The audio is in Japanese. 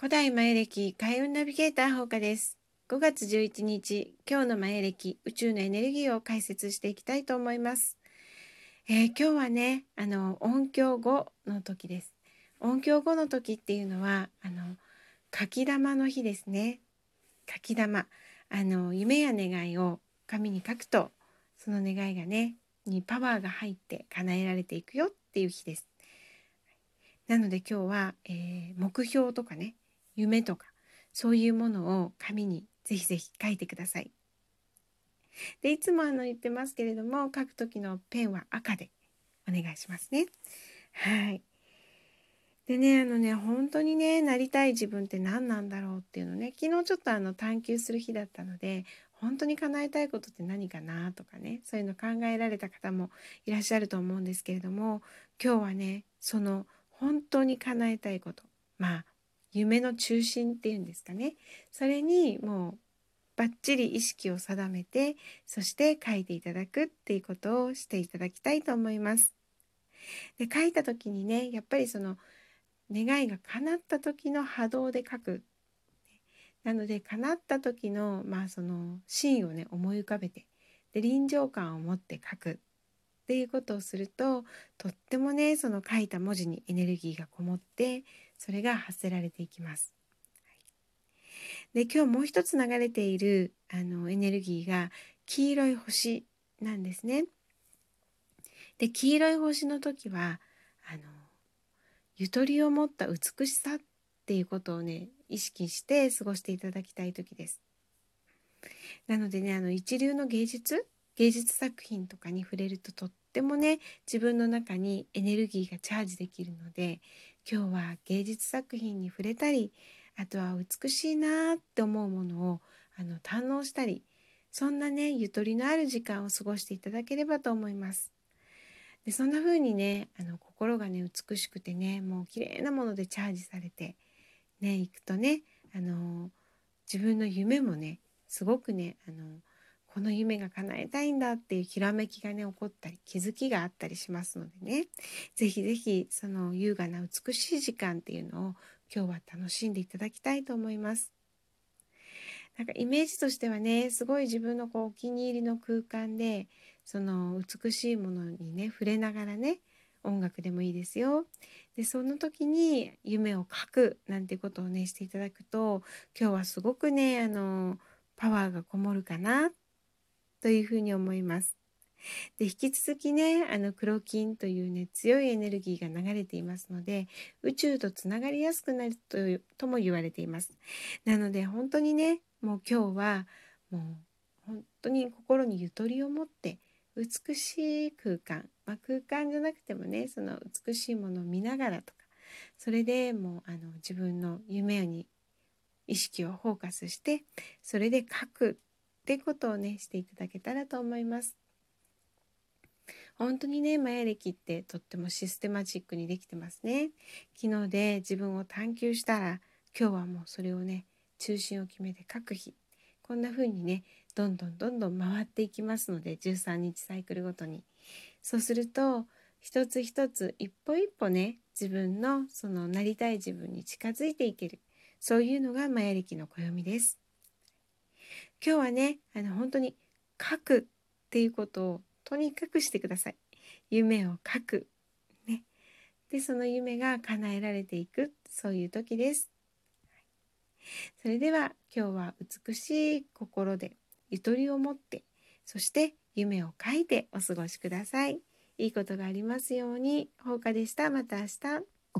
古代前歴開運ナビゲーター放課です。5月11日、今日の前歴宇宙のエネルギーを解説していきたいと思います。えー、今日はね、あの音響後の時です。音響後の時っていうのは、あの書き玉の日ですね。書き玉、あの夢や願いを紙に書くと、その願いがね、にパワーが入って叶えられていくよっていう日です。なので今日は、えー、目標とかね夢とかそういうものを紙にぜひぜひ書いてください。でいつもあの言ってますけれども書く時のペンは赤でお願いしますね。はい。でねあのね本当にねなりたい自分って何なんだろうっていうのね昨日ちょっとあの探求する日だったので本当に叶えたいことって何かなとかねそういうの考えられた方もいらっしゃると思うんですけれども今日はねその本当に叶えたいことまあ夢の中心っていうんですかね。それにもうバッチリ意識を定めてそして書いていただくっていうことをしていただきたいと思います。で書いた時にねやっぱりその願いが叶った時の波動で書く。なので叶った時のまあそのシーンをね思い浮かべてで臨場感を持って書く。っていうことをするととってもねその書いた文字にエネルギーがこもってそれが発せられていきます。で今日もう一つ流れているあのエネルギーが黄色い星なんですね。で黄色い星の時はあのゆとりを持った美しさっていうことをね意識して過ごしていただきたい時です。なのでねあの一流の芸術芸術作品とかに触れるととってもね自分の中にエネルギーがチャージできるので今日は芸術作品に触れたりあとは美しいなって思うものをあの堪能したりそんなねゆとりのある時間を過ごしていただければと思います。でそんな風にねあの心がね美しくてねもう綺麗なものでチャージされてね行くとねあの自分の夢もねすごくねあのこの夢が叶えたいんだっていうひらめきがね起こったり気づきがあったりしますのでね是非是非その優雅な美しい時間っていうのを今日は楽しんでいただきたいと思います。なんかイメージとしてはねすごい自分のこうお気に入りの空間でその美しいものにね触れながらね音楽でもいいですよ。でその時に夢を書くなんてことをねしていただくと今日はすごくねあのパワーがこもるかなっというふうに思います。で引き続きねあの黒金というね強いエネルギーが流れていますので宇宙とつながりやすくなるととも言われています。なので本当にねもう今日はもう本当に心にゆとりを持って美しい空間、まあ、空間じゃなくてもねその美しいものを見ながらとかそれでもうあの自分の夢に意識をフォーカスしてそれで書くってことをねしていただけたらと思います。本当にねマヤ歴ってとってもシステマチックにできてますね。昨日で自分を探求したら今日はもうそれをね中心を決めて書く日こんな風にねどんどんどんどん回っていきますので13日サイクルごとにそうすると一つ一つ一歩一歩ね自分のそのなりたい自分に近づいていけるそういうのがマヤ暦の暦です。今日はねあの本当に書くっていうことをとにかくしてください。夢を書く。ね。でその夢が叶えられていくそういう時です。それでは今日は美しい心でゆとりを持ってそして夢を書いてお過ごしください。いいことがありますように。放課でした。また明日。